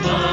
Bye.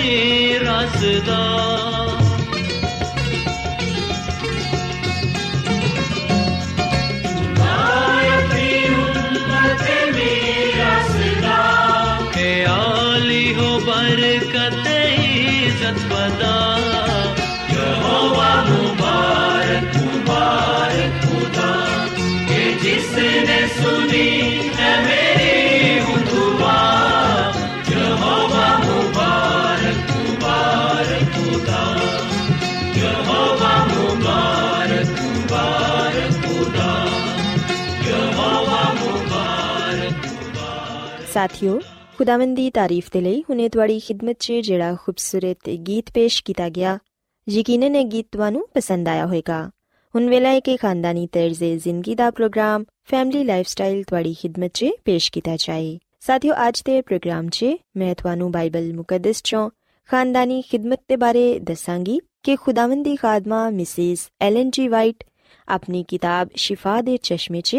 Ali Razdan ਸਾਥਿਓ, ਖੁਦਾਵੰਦ ਦੀ ਤਾਰੀਫ ਦੇ ਲਈ ਹੁਨੇ ਤੁਹਾਡੀ ਖਿਦਮਤ 'ਚ ਜਿਹੜਾ ਖੂਬਸੂਰਤ ਗੀਤ ਪੇਸ਼ ਕੀਤਾ ਗਿਆ, ਯਕੀਨਨ ਇਹ ਗੀਤ ਤੁਹਾਨੂੰ ਪਸੰਦ ਆਇਆ ਹੋਵੇਗਾ। ਹੁਣ ਵੇਲਾ ਹੈ ਕਿ ਖਾਨਦਾਨੀ ਤਰਜ਼ੇ ਜ਼ਿੰਦਗੀ ਦਾ ਪ੍ਰੋਗਰਾਮ, ਫੈਮਿਲੀ ਲਾਈਫਸਟਾਈਲ ਤੁਹਾਡੀ ਖਿਦਮਤ 'ਚ ਪੇਸ਼ ਕੀਤਾ ਜਾਏ। ਸਾਥਿਓ, ਅੱਜ ਦੇ ਪ੍ਰੋਗਰਾਮ 'ਚ ਮੈਂ ਤੁਹਾਨੂੰ ਬਾਈਬਲ ਮੁਕੱਦਸ 'ਚੋਂ ਖਾਨਦਾਨੀ ਖਿਦਮਤ ਦੇ ਬਾਰੇ ਦੱਸਾਂਗੀ ਕਿ ਖੁਦਾਵੰਦ ਦੀ ਖਾਦਮਾ ਮਿਸਿਸ ਐਲਨ ਜੀ ਵਾਈਟ ਆਪਣੀ ਕਿਤਾਬ ਸ਼ਿਫਾ ਦੇ ਚਸ਼ਮੇ 'ਚ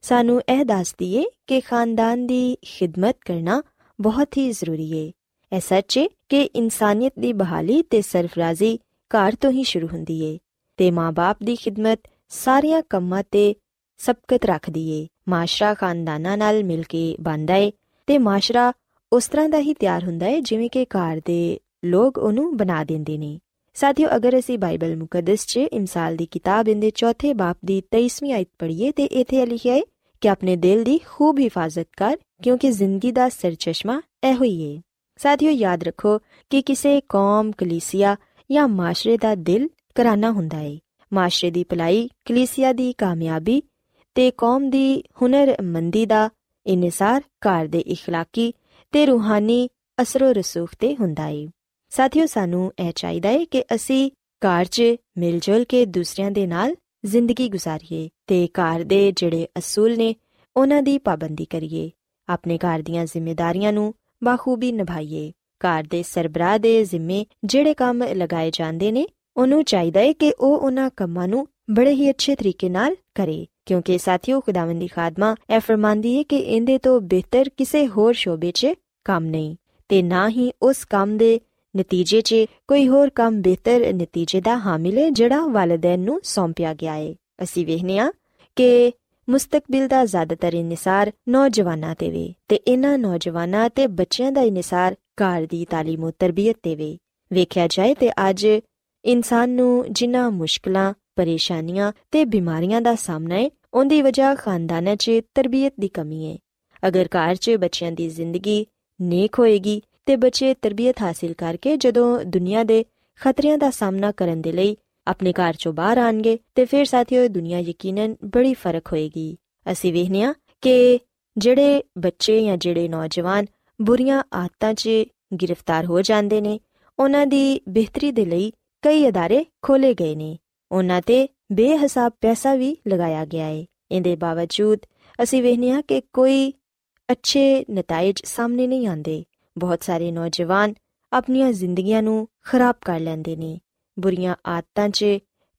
ਸਾਨੂੰ ਇਹ ਦੱਸਦੀ ਏ ਕਿ ਖਾਨਦਾਨ ਦੀ ਖਿਦਮਤ ਕਰਨਾ ਬਹੁਤ ਹੀ ਜ਼ਰੂਰੀ ਏ। ਇਹ ਸੱਚ ਏ ਕਿ ਇਨਸਾਨੀਅਤ ਦੀ ਬਹਾਲੀ ਤੇ ਸਰਫਰਾਜ਼ੀ ਘਰ ਤੋਂ ਹੀ ਸ਼ੁਰੂ ਹੁੰਦੀ ਏ ਤੇ ਮਾਪੇ ਦੀ ਖਿਦਮਤ ਸਾਰੀਆਂ ਕੰਮਾਂ ਤੇ ਸਬਕਤ ਰੱਖਦੀ ਏ। ਮਾਸ਼ਰਾ ਖਾਨਦਾਨਾਂ ਨਾਲ ਮਿਲ ਕੇ ਬਣਦਾ ਏ ਤੇ ਮਾਸ਼ਰਾ ਉਸ ਤਰ੍ਹਾਂ ਦਾ ਹੀ ਤਿਆਰ ਹੁੰਦਾ ਏ ਜਿਵੇਂ ਕਿ ਘਰ ਦੇ ਲੋਕ ਉਹਨੂੰ ਬਣਾ ਦਿੰਦੇ ਨੇ। ਸਾਥੀਓ, ਅਗਰ ਅਸੀਂ ਬਾਈਬਲ ਮੁਕੱਦਸ 'ਚ ਇਮਸਾਲ ਦੀ ਕਿਤਾਬ ਦੇ ਚੌਥੇ ਬਾਪ ਦੀ 23ਵੀਂ ਆਇਤ ਪੜ੍ਹੀਏ ਤੇ ਇੱਥੇ ਲਿਖਿਆ ਹੈ ਕਿ ਆਪਣੇ ਦਿਲ ਦੀ ਖੂਬ ਹਿਫਾਜ਼ਤ ਕਰ ਕਿਉਂਕਿ ਜ਼ਿੰਦਗੀ ਦਾ ਸਰਚਸ਼ਮਾ ਇਹੋ ਹੀ ਹੈ ਸਾਥੀਓ ਯਾਦ ਰੱਖੋ ਕਿ ਕਿਸੇ ਕੌਮ ਕਲੀਸਿਆ ਜਾਂ ਮਾਸ਼ਰੇ ਦਾ ਦਿਲ ਕਰਾਨਾ ਹੁੰਦਾ ਹੈ ਮਾਸ਼ਰੇ ਦੀ ਭਲਾਈ ਕਲੀਸਿਆ ਦੀ ਕਾਮਯਾਬੀ ਤੇ ਕੌਮ ਦੀ ਹੁਨਰਮੰਦੀ ਦਾ ਇਨਸਾਰ ਘਰ ਦੇ اخلاقی ਤੇ ਰੂਹਾਨੀ ਅਸਰੋ ਰਸੂਖ ਤੇ ਹੁੰਦਾ ਹੈ ਸਾਥੀਓ ਸਾਨੂੰ ਇਹ ਚਾਹੀਦਾ ਹੈ ਕਿ ਅਸੀਂ ਘਰ 'ਚ ਮਿਲ ਜੁਲ ਕੇ ਦੂਸਰਿਆਂ ਦੇ ਨਾਲ ਜ਼ਿੰਦਗੀ ਗੁਜ਼ਾਰੀਏ ਤੇ ਘਰ ਦੇ ਜਿਹੜੇ ਅਸੂਲ ਨੇ, ਉਹਨਾਂ ਦੀ ਪਾਬੰਦੀ ਕਰੀਏ। ਆਪਣੇ ਘਰ ਦੀਆਂ ਜ਼ਿੰਮੇਵਾਰੀਆਂ ਨੂੰ ਬਾਖੂਬੀ ਨਿਭਾਈਏ। ਘਰ ਦੇ ਸਰਬਰਾਹ ਦੇ ਜ਼ਿੰਮੇ ਜਿਹੜੇ ਕੰਮ ਲਗਾਏ ਜਾਂਦੇ ਨੇ, ਉਹਨੂੰ ਚਾਹੀਦਾ ਹੈ ਕਿ ਉਹ ਉਹਨਾਂ ਕੰਮਾਂ ਨੂੰ ਬੜੇ ਹੀ ਅੱਛੇ ਤਰੀਕੇ ਨਾਲ ਕਰੇ। ਕਿਉਂਕਿ ਸਾਥੀਓ, ਖੁਦਾਵੰਦੀ ਖਾਦਮਾ ਇਹ ਫਰਮਾਂਦੀ ਹੈ ਕਿ ਇਹਦੇ ਤੋਂ ਬਿਹਤਰ ਕਿਸੇ ਹੋਰ ਸ਼ੋਬੇ 'ਚ ਕੰਮ ਨਹੀਂ। ਤੇ ਨਾ ਹੀ ਉਸ ਕੰਮ ਦੇ ਨਤੀਜੇ 'ਚ ਕੋਈ ਹੋਰ ਕੰਮ ਬਿਹਤਰ ਨਤੀਜੇ ਦਾ ਹਾਮਿਲ ਹੈ ਜਿਹੜਾ ਵਾਲਿਦੈਨ ਨੂੰ ਸੌਂਪਿਆ ਗਿਆ ਹੈ ਅਸੀਂ ਵੇਖਨੇ ਆ ਕਿ ਮੁਸਤਕਬਲ ਦਾ ਜ਼ਿਆਦਾਤਰ ਇਨਸਾਰ ਨੌਜਵਾਨਾਂ ਤੇ ਵੇ ਤੇ ਇਹਨਾਂ ਨੌਜਵਾਨਾਂ ਤੇ ਬੱਚਿਆਂ ਦਾ ਇਨਸਾਰ ਘਰ ਦੀ تعلیم ਤੇ ਤਰਬੀਅਤ ਤੇ ਵੇ ਵੇਖਿਆ ਜਾਏ ਤੇ ਅੱਜ ਇਨਸਾਨ ਨੂੰ ਜਿਨ੍ਹਾਂ ਮੁਸ਼ਕਲਾਂ ਪਰੇਸ਼ਾਨੀਆਂ ਤੇ ਬਿਮਾਰੀਆਂ ਦਾ ਸਾਹਮਣਾ ਹੈ ਉਹਦੀ ਵਜ੍ਹਾ ਖਾਨਦਾਨਾਂ 'ਚ ਤਰਬੀਅਤ ਦੀ ਕਮੀ ਹੈ ਅਗਰ ਘਰ 'ਚ ਬੱਚਿਆਂ ਦੀ ਜ਼ਿੰਦਗੀ ਨੇਕ ਹੋਏਗੀ ਤੇ ਬੱਚੇ ਤਰਬੀਅਤ ਹਾਸਿਲ ਕਰਕੇ ਜਦੋਂ ਦੁਨੀਆ ਦੇ ਖਤਰਿਆਂ ਦਾ ਸਾਹਮਣਾ ਕਰਨ ਦੇ ਲਈ ਆਪਣੇ ਘਰ ਚੋਂ ਬਾਹਰ ਆਣਗੇ ਤੇ ਫਿਰ ਸਾਥੀਓ ਦੁਨੀਆ ਯਕੀਨਨ ਬੜੀ ਫਰਕ ਹੋਏਗੀ ਅਸੀਂ ਵੇਖਨੇ ਆ ਕਿ ਜਿਹੜੇ ਬੱਚੇ ਜਾਂ ਜਿਹੜੇ ਨੌਜਵਾਨ ਬੁਰੀਆਂ ਆਦਤਾਂ 'ਚ ਗ੍ਰਿਫਤਾਰ ਹੋ ਜਾਂਦੇ ਨੇ ਉਹਨਾਂ ਦੀ ਬਿਹਤਰੀ ਦੇ ਲਈ ਕਈ ادارے ਖੋਲੇ ਗਏ ਨੇ ਉਹਨਾਂ ਤੇ ਬੇਹਿਸਾਬ ਪੈਸਾ ਵੀ ਲਗਾਇਆ ਗਿਆ ਹੈ ਇਹਦੇ ਬਾਵਜੂਦ ਅਸੀਂ ਵੇਖਨੇ ਆ ਕਿ ਕੋਈ ਅੱਛੇ ਨਤੀਜੇ ਸਾਹਮਣੇ ਨਹੀਂ ਆਉਂਦੇ ਬਹੁਤ ਸਾਰੇ ਨੌਜਵਾਨ ਆਪਣੀਆਂ ਜ਼ਿੰਦਗੀਆਂ ਨੂੰ ਖਰਾਬ ਕਰ ਲੈਂਦੇ ਨੇ। ਬੁਰੀਆਂ ਆਦਤਾਂ 'ਚ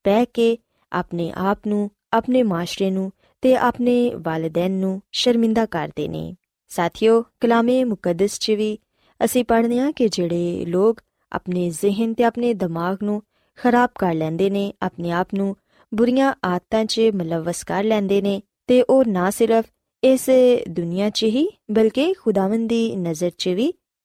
ਪੈ ਕੇ ਆਪਣੇ ਆਪ ਨੂੰ, ਆਪਣੇ ਮਾਸ਼ਰੇ ਨੂੰ ਤੇ ਆਪਣੇ ਵਾਲਿਦੈਨ ਨੂੰ ਸ਼ਰਮਿੰਦਾ ਕਰਦੇ ਨੇ। ਸਾਥੀਓ, ਕਲਾਮੇ ਮੁਕੱਦਸ 'ਚ ਵੀ ਅਸੀਂ ਪੜ੍ਹਦੇ ਹਾਂ ਕਿ ਜਿਹੜੇ ਲੋਕ ਆਪਣੇ ਜ਼ਿਹਨ ਤੇ ਆਪਣੇ ਦਿਮਾਗ ਨੂੰ ਖਰਾਬ ਕਰ ਲੈਂਦੇ ਨੇ, ਆਪਣੇ ਆਪ ਨੂੰ ਬੁਰੀਆਂ ਆਦਤਾਂ 'ਚ ਮਲਵਸ ਕਰ ਲੈਂਦੇ ਨੇ ਤੇ ਉਹ ਨਾ ਸਿਰਫ ਇਸ ਦੁਨੀਆ 'ਚ ਹੀ, ਬਲਕਿ ਖੁਦਾਵੰਦ ਦੀ ਨਜ਼ਰ 'ਚ ਵੀ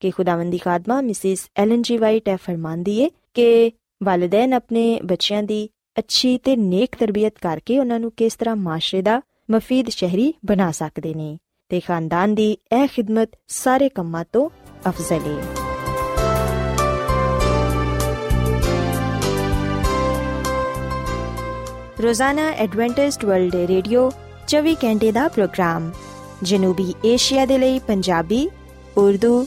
ਕਿ ਖੁਦਾਵੰਦੀ ਖਾਦਮਾ ਮਿਸਿਸ ਐਲਨ ਜੀ ਵਾਈਟ ਇਹ ਫਰਮਾਂਦੀ ਏ ਕਿ ਵਾਲਿਦੈਨ ਆਪਣੇ ਬੱਚਿਆਂ ਦੀ ਅੱਛੀ ਤੇ ਨੇਕ ਤਰਬੀਅਤ ਕਰਕੇ ਉਹਨਾਂ ਨੂੰ ਕਿਸ ਤਰ੍ਹਾਂ ਮਾਸ਼ਰੇ ਦਾ ਮਫੀਦ ਸ਼ਹਿਰੀ ਬਣਾ ਸਕਦੇ ਨੇ ਤੇ ਖਾਨਦਾਨ ਦੀ ਇਹ ਖਿਦਮਤ ਸਾਰੇ ਕੰਮਾਂ ਤੋਂ ਅਫਜ਼ਲ ਏ। ਰੋਜ਼ਾਨਾ ਐਡਵੈਂਟਿਸਟ ਵਰਲਡ ਰੇਡੀਓ 24 ਘੰਟੇ ਦਾ ਪ੍ਰੋਗਰਾਮ ਜਨੂਬੀ ਏਸ਼ੀਆ ਦੇ ਲਈ Punjabi, Urdu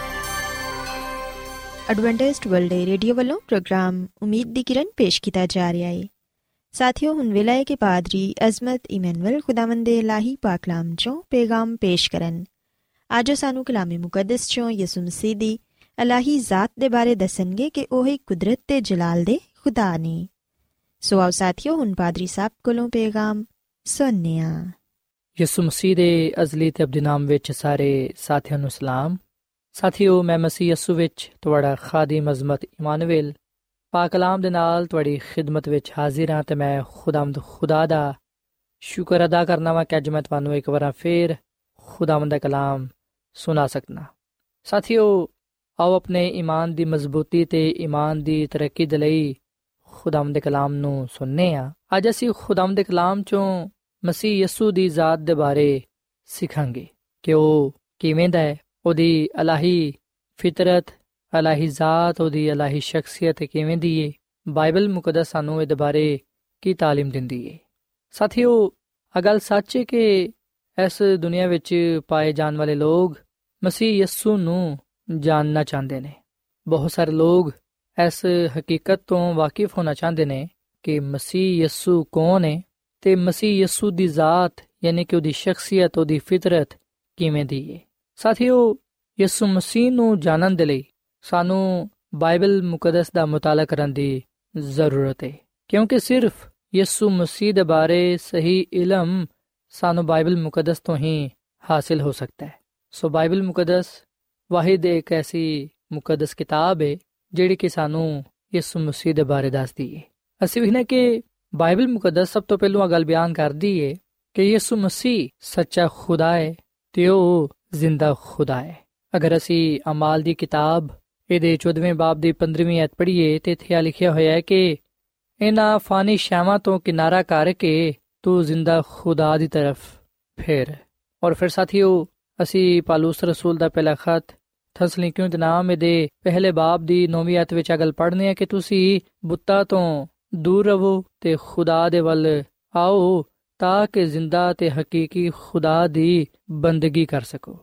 Adventist World Radio ਵੱਲੋਂ ਪ੍ਰੋਗਰਾਮ ਉਮੀਦ ਦੀ ਕਿਰਨ ਪੇਸ਼ ਕੀਤਾ ਜਾ ਰਿਹਾ ਹੈ। ਸਾਥੀਓ, ਹੁਣ ਵੇਲਾ ਹੈ ਕਿ ਪਾਦਰੀ ਅਜ਼ਮਤ ਇਮਨੁਅਲ ਖੁਦਾਵੰਦ ਦੇ ਇਲਾਹੀ ਪਾਕਲਾਮ ਚੋਂ ਪੇਗਾਮ ਪੇਸ਼ ਕਰਨ। ਅੱਜ ਸਾਨੂੰ ਕਲਾਮੇ ਮੁਕੱਦਸ ਚੋਂ ਯਿਸੂ ਮਸੀਹ ਦੀ ਇਲਾਹੀ ਜ਼ਾਤ ਦੇ ਬਾਰੇ ਦੱਸਣਗੇ ਕਿ ਉਹ ਹੀ ਕੁਦਰਤ ਤੇ ਜਲਾਲ ਦੇ ਖੁਦਾ ਨੇ। ਸੋ ਆਓ ਸਾਥੀਓ, ਹੁਣ ਪਾਦਰੀ ਸਾਹਿਬ ਕੋਲੋਂ ਪੇਗਾਮ ਸੁਣਨੇ ਆ ਯਿਸੂ ਮਸੀਹ ਦੇ ਅਜ਼ਲੀ ਤੇ ਅਬਦੀ ਨਾਮ ਵਿੱਚ ਸਾਰੇ ਸਾਥੀਆਂ ਨੂੰ ਸਲਾਮ। ਸਾਥੀਓ, ਮੈਂ ਮਸੀਹ ਯਿਸੂ ਵਿੱਚ ਤੁਹਾਡਾ ਖਾਦੀਮ ਅਜ਼ਮਤ ਇਮਾਨੁਅਲ, ਪਾਕ ਕਲਾਮ ਦੇ ਨਾਲ ਤੁਹਾਡੀ ਖਿਦਮਤ ਵਿੱਚ ਹਾਜ਼ਰ ਹਾਂ ਤੇ ਮੈਂ ਖੁਦਾਮਦ ਖੁਦਾ ਦਾ ਸ਼ੁਕਰ ਅਦਾ ਕਰਨਾ ਵਾਂ ਕਿ ਅੱਜ ਮੈਂ ਤੁਹਾਨੂੰ ਇੱਕ ਵਾਰ ਫੇਰ ਖੁਦਾਮਦ ਦਾ ਕਲਾਮ ਸੁਣਾ ਸਕਣਾ ਸਾਥੀਓ, ਆਓ ਆਪਣੇ ਈਮਾਨ ਦੀ ਮਜ਼ਬੂਤੀ ਤੇ ਈਮਾਨ ਦੀ ਤਰੱਕੀ ਦੇ ਲਈ ਖੁਦਾਮਦ ਦੇ ਕਲਾਮ ਨੂੰ ਸੁਣਨੇ ਆ। ਅੱਜ ਅਸੀਂ ਖੁਦਾਮਦ ਦੇ ਕਲਾਮ ਚੋਂ ਮਸੀਹ ਯਸੂ ਦੀ ਜ਼ਾਤ ਦੇ ਬਾਰੇ ਸਿੱਖਾਂਗੇ ਕਿ ਉਹ ਕਿਵੇਂ ਦਾ ਹੈ ਉਹਦੀ ਅਲਾਹੀ ਫਿਤਰਤ ਅਲਾਹੀ ਜ਼ਾਤ ਉਹਦੀ ਅਲਾਹੀ ਸ਼ਖਸੀਅਤ ਕਿਵੇਂ ਦੀ ਹੈ ਬਾਈਬਲ ਮੁਕੱਦਸ ਸਾਨੂੰ ਇਹਦੇ ਬਾਰੇ ਕੀ تعلیم ਦਿੰਦੀ ਹੈ ਸਾਥੀਓ ਅਗਲ ਸੱਚ ਹੈ ਕਿ ਇਸ ਦੁਨੀਆ ਵਿੱਚ ਪਾਏ ਜਾਣ ਵਾਲੇ ਲੋਕ ਮਸੀਹ ਯਸੂ ਨੂੰ ਜਾਣਨਾ ਚਾਹੁੰਦੇ ਨੇ ਬਹੁਤ ਸਾਰੇ ਲੋਕ ਇਸ ਹਕੀਕਤ ਤੋਂ ਵਾਕਿਫ ਹੋਣਾ ਚਾਹੁੰਦੇ ਨੇ ਕਿ ਮਸੀਹ ਯਸੂ ਕੌਣ ਹੈ ਤੇ ਮਸੀਹ ਯਸੂ ਦੀ ਜ਼ਾਤ ਯਾਨੀ ਕਿ ਉਹਦੀ ਸ਼ਖਸੀਅਤ ਉਹਦੀ ਫਿਤਰਤ ਕਿਵੇਂ ਦੀ ਹੈ ਸਾਥੀਓ ਯਸੂ ਮਸੀਹ ਨੂੰ ਜਾਣਨ ਦੇ ਲਈ ਸਾਨੂੰ ਬਾਈਬਲ ਮੁਕੱਦਸ ਦਾ ਮਤਾਲਾ ਕਰਨ ਦੀ ਜ਼ਰੂਰਤ ਹੈ ਕਿਉਂਕਿ ਸਿਰਫ ਯਸੂ ਮਸੀਹ ਦੇ ਬਾਰੇ ਸਹੀ ਇਲਮ ਸਾਨੂੰ ਬਾਈਬਲ ਮੁਕੱਦਸ ਤੋਂ ਹੀ ਹਾਸਿਲ ਹੋ ਸਕਦਾ ਹੈ ਸੋ ਬਾਈਬਲ ਮੁਕੱਦਸ ਵਾਹਿਦ ਇੱਕ ਐਸੀ ਮੁਕੱਦਸ ਕਿਤਾਬ ਹੈ ਜਿਹੜੀ ਕਿ ਸਾਨੂੰ ਯਿਸੂ ਮਸੀਹ ਦੇ ਬਾਰੇ ਦੱਸਦੀ ਹੈ ਅਸੀਂ ਵੀ ਨੇ ਕਿ ਬਾਈਬਲ ਮੁਕੱਦਸ ਸਭ ਤੋਂ ਪਹਿਲਾਂ ਗੱਲ ਬਿਆਨ ਕਰਦੀ ਹੈ ਕਿ ਯਿਸੂ ਮਸੀਹ ਸੱਚਾ ਖੁਦਾ ਹੈ ਤੇ ਉਹ ਜ਼ਿੰਦਾ ਖੁਦਾ ਹੈ। ਅਗਰ ਅਸੀਂ ਅਮਾਲ ਦੀ ਕਿਤਾਬ ਇਹਦੇ 14ਵੇਂ ਬਾਬ ਦੀ 15ਵੀਂ ਐਤ ਪੜ੍ਹੀਏ ਤੇ ਇੱਥੇ ਲਿਖਿਆ ਹੋਇਆ ਹੈ ਕਿ ਇਹਨਾਂ ਫਾਨੀ ਸ਼ਾਵਾਂ ਤੋਂ ਕਿਨਾਰਾ ਕਰਕੇ ਤੂੰ ਜ਼ਿੰਦਾ ਖੁਦਾ ਦੀ ਤਰਫ ਫੇਰ। ਔਰ ਫਿਰ ਸਾਥੀਓ, ਅਸੀਂ ਪਾਲੂਸ ਰਸੂਲ ਦਾ ਪਹਿਲਾ ਖਤ ਥਸਲੀ ਕਿਉਂ ਨਾਮ ਦੇ ਪਹਿਲੇ ਬਾਬ ਦੀ 9ਵੀਂ ਐਤ ਵਿੱਚ ਅਗਲ ਪੜ੍ਹਨੇ ਆ ਕਿ ਤੁਸੀਂ ਬੁੱਤਾਂ ਤੋਂ ਦੂਰ ਰਹੋ ਤੇ ਖੁਦਾ ਦੇ ਵੱਲ ਆਓ ਤਾਂ ਕਿ ਜ਼ਿੰਦਾ ਤੇ ਹਕੀਕੀ ਖੁਦਾ ਦੀ ਬੰਦਗੀ ਕਰ ਸਕੋ।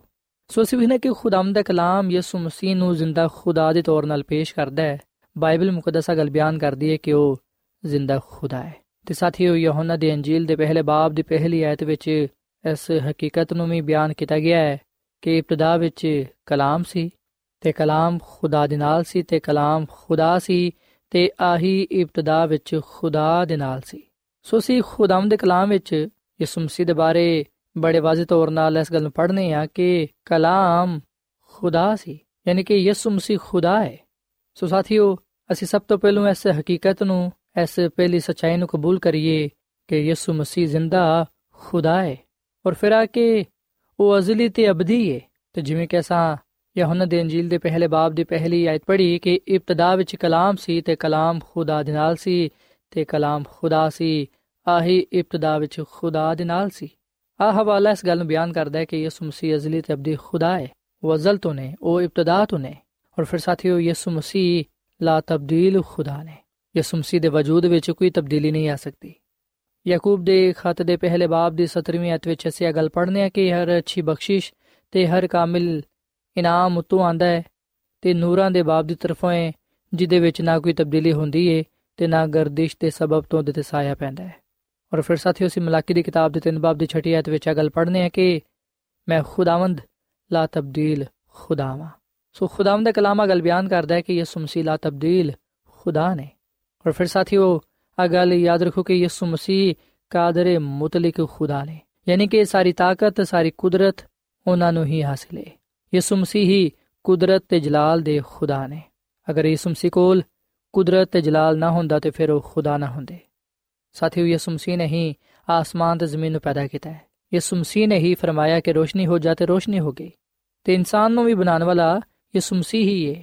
ਸੋ ਅਸੀਂ ਵੀ ਕਿ ਖੁਦਾਮ ਦਾ ਕਲਾਮ ਯਿਸੂ ਮਸੀਹ ਨੂੰ ਜ਼ਿੰਦਾ ਖੁਦਾ ਦੇ ਤੌਰ 'ਤੇ ਪੇਸ਼ ਕਰਦਾ ਹੈ। ਬਾਈਬਲ ਮੁਕੱਦਸਾ ਗੱਲ ਬਿਆਨ ਕਰਦੀ ਹੈ ਕਿ ਉਹ ਜ਼ਿੰਦਾ ਖੁਦਾ ਹੈ। ਤੇ ਸਾਥੀਓ, ਯਹੋਨਾ ਦੀ ਅੰਜੀਲ ਦੇ ਪਹਿਲੇ ਬਾਬ ਦੀ ਪਹਿਲੀ ਆਇਤ ਵਿੱਚ ਇਸ ਹਕੀਕਤ ਨੂੰ ਵੀ ਬਿਆਨ ਕੀਤਾ ਗਿਆ ਹੈ ਕਿ ਇਬਤਦਾ ਵਿੱਚ ਕਲਾਮ ਸੀ ਤੇ ਕਲਾਮ ਖੁਦਾ ਦੇ ਨਾਲ ਸੀ ਤੇ ਕਲਾਮ ਖੁਦਾ ਸੀ ਤੇ ਆਹੀ ਇਬਤਦਾ ਵਿੱਚ ਖੁਦਾ ਦੇ ਨਾਲ ਸੀ। ਸੋ ਅਸੀਂ ਖੁਦਾਮ ਦੇ ਕਲਾਮ ਵਿੱਚ ਯਿਸੂ ਮਸੀਹ ਦੇ ਬਾਰੇ ਬੜੇ ਵਾਜ਼ਿਹ ਤੌਰ ਨਾਲ ਇਸ ਗੱਲ ਨੂੰ ਪੜ੍ਹਨੇ ਆ ਕਿ ਕਲਾਮ ਖੁਦਾ ਸੀ, ਯਾਨੀ ਕਿ ਯਿਸੂ ਮਸੀਹ ਖੁਦਾ ਹੈ। ਸੋ ਸਾਥੀਓ, ਅਸੀਂ ਸਭ ਤੋਂ ਪਹਿਲਾਂ ਇਸ ਹਕੀਕਤ ਨੂੰ, ਇਸ ਪਹਿਲੀ ਸਚਾਈ ਨੂੰ ਕਬੂਲ ਕਰੀਏ ਕਿ ਯਿਸੂ ਮਸੀਹ ਜ਼ਿੰਦਾ ਖੁਦਾ ਹੈ। ਔਰ ਫਿਰ ਆ ਕਿ ਉਹ ਅਜ਼ਲੀ ਤੇ ਅਬਦੀ ਹੈ ਤੇ ਜਿਵੇਂ ਕਿ ਅਸਾਂ ਯਹੋਨਾ ਦੇ ਅੰਜੀਲ ਦੇ ਪਹਿਲੇ ਬਾਬ ਦੀ ਪਹਿਲੀ ਆਇਤ ਪੜ੍ਹੀ ਕਿ ਇਬਤਦਾ ਵਿੱਚ ਕਲਾਮ ਸੀ ਤੇ ਕਲਾਮ ਖੁਦਾ ਦੇ ਨਾਲ ਸੀ। ਤੇ ਕਲਾਮ ਖੁਦਾ ਸੀ, ਆਹੀ ਇਬਤਦਾ ਵਿੱਚ ਖੁਦਾ ਦੇ ਨਾਲ ਸੀ। ਆ ਹਵਾਲਾ ਇਸ ਗੱਲ ਨੂੰ ਬਿਆਨ ਕਰਦਾ ਹੈ ਕਿ ਯਿਸੂ ਮਸੀਹ ਅਜ਼ਲੀ ਤੇ ਅਬਦੀ ਖੁਦਾ ਹੈ। ਉਹ ਅਜ਼ਲ ਤੋਂ ਨੇ, ਉਹ ਇਬਤਦਾ ਤੋਂ ਨੇ। ਔਰ ਫਿਰ ਸਾਥੀਓ, ਯਿਸੂ ਮਸੀਹ ਲਾ ਤਬਦੀਲ ਖੁਦਾ ਨੇ। ਯਿਸੂ ਮਸੀਹ ਦੇ ਵਜੂਦ ਵਿੱਚ ਕੋਈ ਤਬਦੀਲੀ ਨਹੀਂ ਆ ਸਕਦੀ। ਯਾਕੂਬ ਦੇ ਖਤ ਦੇ ਪਹਿਲੇ ਬਾਬ ਦੀ 17ਵੀਂ ਅਧ ਵਿੱਚ ਅਸੀਂ ਇਹ ਗੱਲ ਪੜ੍ਹਨੇ ਆ ਕਿ ਹਰ ਅੱਛੀ ਬਖਸ਼ਿਸ਼ ਤੇ ਹਰ ਕਾਮਿਲ ਇਨਾਮ ਉਤੋਂ ਆਂਦਾ ਹੈ ਤੇ ਨੂਰਾਂ ਦੇ ਬਾਬ ਦੀ ਤਰਫੋਂ ਹੈ ਜਿਦੇ ਵਿੱਚ ਨਾ ਕੋਈ ਤਬਦੀਲੀ ਹੁੰਦੀ ਏ ਤੇ ਨਾ ਗਰਦਿਸ਼ ਦੇ ਸਬਬ ਤੋਂ ਉਹਦੇ ਤੇ ਸਾਇਆ ਪੈਂਦਾ ਹੈ। ਔਰ ਫਿਰ ਸਾਥੀਓ ਸੀ ਮਲਾਕੀ ਦੀ ਕਿਤਾਬ ਦੇ ਤਿੰਨ ਬਾਬ ਦੀ ਛਠੀ ਆਇਤ ਵਿੱਚ ਇਹ ਗੱਲ ਪੜ੍ਹਨੇ ਆ ਕਿ ਮੈਂ ਖੁਦਾਵੰਦ, ਲਾ ਤਬਦੀਲ ਖੁਦਾਵਾ। ਸੋ ਖੁਦਾਵੰਦ ਦਾ ਕਲਾਮਾ ਗੱਲ ਬਿਆਨ ਕਰਦਾ ਹੈ ਕਿ ਯਿਸੂ ਮਸੀਹ, ਲਾ ਤਬਦੀਲ ਖੁਦਾ ਨੇ। ਔਰ ਫਿਰ ਸਾਥੀਓ, ਆ ਗੱਲ ਯਾਦ ਰੱਖੋ ਕਿ ਯਿਸੂ ਮਸੀਹ ਕਾਦਰ ਮੁਤਲਕ ਖੁਦਾ ਨੇ। ਯਾਨੀ ਕਿ ਸਾਰੀ ਤਾਕਤ, ਸਾਰੀ ਕੁਦਰਤ ਉਹਨਾਂ ਨੂੰ ਹੀ ਹਾਸਲ ਹੈ ਯਿਸੂ ਮਸੀਹ ਹੀ ਕੁਦਰਤ ਤੇ ਜਲਾਲ ਦੇ ਖੁਦਾ ਨੇ। ਅਗਰ ਯਿਸੂ ਮਸੀਹ ਕੋਲ ਕੁਦਰਤ ਤੇ ਜਲਾਲ ਨਾ ਹੁੰਦਾ ਤੇ ਫਿਰ ਉਹ ਖੁਦਾ ਨਾ ਹੁੰਦੇ। ਸਾਥੀਓ, ਯਿਸੂ ਮਸੀਹ ਨੇ ਹੀ ਆਸਮਾਨ ਤੇ ਜ਼ਮੀਨ ਨੂੰ ਪੈਦਾ ਕੀਤਾ ਹੈ। ਯਿਸੂ ਮਸੀਹ ਨੇ ਹੀ ਫਰਮਾਇਆ ਕਿ ਰੋਸ਼ਨੀ ਹੋ ਜਾ ਤੇ ਰੋਸ਼ਨੀ ਹੋ ਗਈ। ਤੇ ਇਨਸਾਨ ਨੂੰ ਵੀ ਬਣਾਉਣ ਵਾਲਾ ਯਿਸੂ ਮਸੀਹ ਹੀ ਹੈ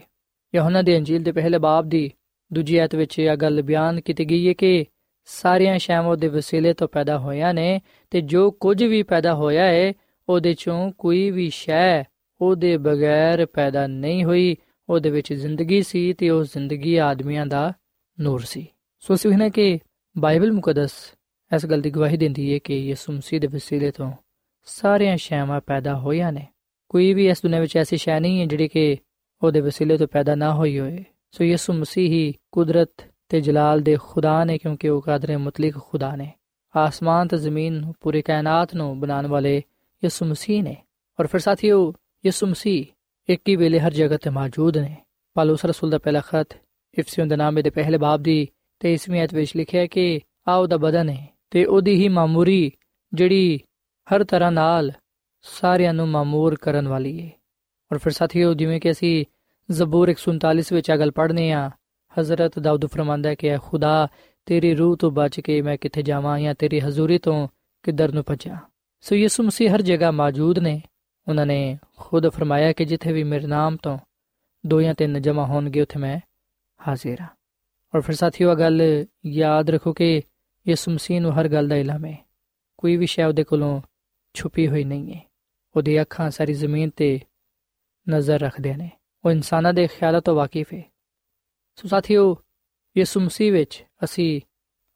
ਯਹੋਨਾ ਦੇ ਅੰਜੀਲ ਦੇ ਪਹਿਲੇ ਬਾਬ ਦੀ ਦੂਜੀ ਆਇਤ ਵਿੱਚ ਇਹ ਗੱਲ ਬਿਆਨ ਕੀਤੀ ਗਈ ਹੈ ਕਿ ਸਾਰੀਆਂ ਸ਼ੈਵਾਂ ਦੇ ਵਸੀਲੇ ਤੋਂ ਪੈਦਾ ਹੋਈਆਂ ਨੇ ਤੇ ਜੋ ਕੁਝ ਵੀ ਪੈਦਾ ਹੋਇਆ ਹੈ, ਉਹਦੇ ਚੋਂ ਕੋਈ ਵੀ ਸ਼ੈ ਉਹਦੇ ਬਗੈਰ ਪੈਦਾ ਨਹੀਂ ਹੋਈ। ਉਹਦੇ ਵਿੱਚ ਜ਼ਿੰਦਗੀ ਸੀ ਤੇ ਉਹ ਜ਼ਿੰਦਗੀ ਆਦਮੀਆਂ ਦਾ ਨੂਰ ਸੀ। ਸੋ ਸਿਵਹਨੇ ਕਿ ਬਾਈਬਲ ਮੁਕੱਦਸ ਇਸ ਗੱਲ ਦੀ ਗਵਾਹੀ ਦਿੰਦੀ ਹੈ ਕਿ ਯਿਸੂ ਮਸੀਹ ਦੇ ਵਸੀਲੇ ਤੋਂ ਸਾਰੀਆਂ ਸ਼ੈਵਾਂ ਪੈਦਾ ਹੋਈਆਂ ਨੇ। ਕੋਈ ਵੀ ਇਸ ਦੁਨੀਆਂ ਵਿੱਚ ਐਸੀ ਸ਼ੈ ਨਹੀਂ ਹੈ ਜਿਹੜੀ ਕਿ ਉਹਦੇ ਵਸੀਲੇ ਤੋਂ ਪੈਦਾ ਨਾ ਹੋਈ ਹੋਏ ਸੋ ਯਿਸੂ ਮਸੀਹ ਹੀ ਕੁਦਰਤ ਤੇ ਜਲਾਲ ਦੇ ਖੁਦਾ ਨੇ ਕਿਉਂਕਿ ਉਹ ਕਾਦਰ ਮੁਤਲਕ ਖੁਦਾ ਨੇ। ਆਸਮਾਨ ਤੇ ਜ਼ਮੀਨ ਪੂਰੀ ਕਾਇਨਾਤ ਨੂੰ ਬਣਾਉਣ ਵਾਲੇ ਯਿਸੂ ਮਸੀਹ ਨੇ। ਔਰ ਫਿਰ ਸਾਥੀਓ, ਯਿਸੂ ਮਸੀਹ ਇੱਕ ਹੀ ਵੇਲੇ ਹਰ ਜਗ੍ਹਾ ਤੇ ਮੌਜੂਦ ਨੇ। ਪਾਲੂਸ ਰਸੂਲ ਦਾ ਪਹਿਲਾ ਖਤ ਇਫਸੀਓਂ ਦੇ ਨਾਮੇ ਦੇ ਪਹਿਲੇ ਬਾਬ ਦੀ 23ਵੀਂ ਆਇਤ ਵਿੱਚ ਲਿਖਿਆ ਕਿ ਆ ਉਹਦਾ ਬਦਨ ਹੈ ਤੇ ਉਹਦੀ ਹੀ ਮਾਮੂਰੀ ਜਿਹੜੀ ਹਰ ਤਰ੍ਹਾਂ ਨਾਲ ਸਾਰਿਆਂ ਨੂੰ ਮਾਮੂਰ ਕਰਨ ਵਾਲੀ ਹੈ। ਔਰ ਫਿਰ ਸਾਥੀਓ, ਜਿਵੇਂ ਕਿ ਅਸੀਂ ਜ਼ਬੂਰ 147 ਵਿੱਚ ਅਗਲ ਪੜ੍ਹਨੇ ਆ ਹਜ਼ਰਤ ਦਾਊਦ ਫਰਮਾਂਦਾ ਹੈ ਕਿ ਖੁਦਾ, ਤੇਰੀ ਰੂਹ ਤੋਂ ਬਚ ਕੇ ਮੈਂ ਕਿੱਥੇ ਜਾਵਾਂ ਜਾਂ ਤੇਰੀ ਹਜ਼ੂਰੀ ਤੋਂ ਕਿੱਧਰ ਨੂੰ ਭੱਜਾਂ? ਸੋ ਯਿਸੂ ਮਸੀਹ ਹਰ ਜਗ੍ਹਾ ਮੌਜੂਦ ਨੇ। ਉਹਨਾਂ ਨੇ ਖੁਦ ਫਰਮਾਇਆ ਕਿ ਜਿੱਥੇ ਵੀ ਮੇਰੇ ਨਾਮ ਤੋਂ ਦੋ ਜਾਂ ਤਿੰਨ ਜਮਾ ਹੋਣਗੇ, ਉੱਥੇ ਮੈਂ ਹਾਜ਼ਰ ਹਾਂ। ਔਰ ਫਿਰ ਸਾਥੀਓ ਇਹ ਗੱਲ ਯਾਦ ਰੱਖੋ ਕਿ ਯਿਸੂ ਮਸੀਹ ਨੂੰ ਹਰ ਗੱਲ ਦਾ ਇਲਮ ਹੈ। ਕੋਈ ਵੀ ਸ਼ੈ ਉਹਦੇ ਕੋਲੋਂ ਛੁਪੀ ਹੋਈ ਨਹੀਂ ਹੈ। ਉਹਦੀ ਅੱਖਾਂ ਸਾਰੀ ਜ਼ਮੀਨ ਤੇ ਨਜ਼ਰ ਰੱਖਦੇ ਨੇ। ਉਹ ਇਨਸਾਨਾਂ ਦੇ ਖਿਆਲਾਂ ਤੋਂ ਵਾਕਿਫ ਹੈ। ਸੋ ਸਾਥੀਓ, ਯਿਸੂ ਮਸੀਹ ਵਿੱਚ ਅਸੀਂ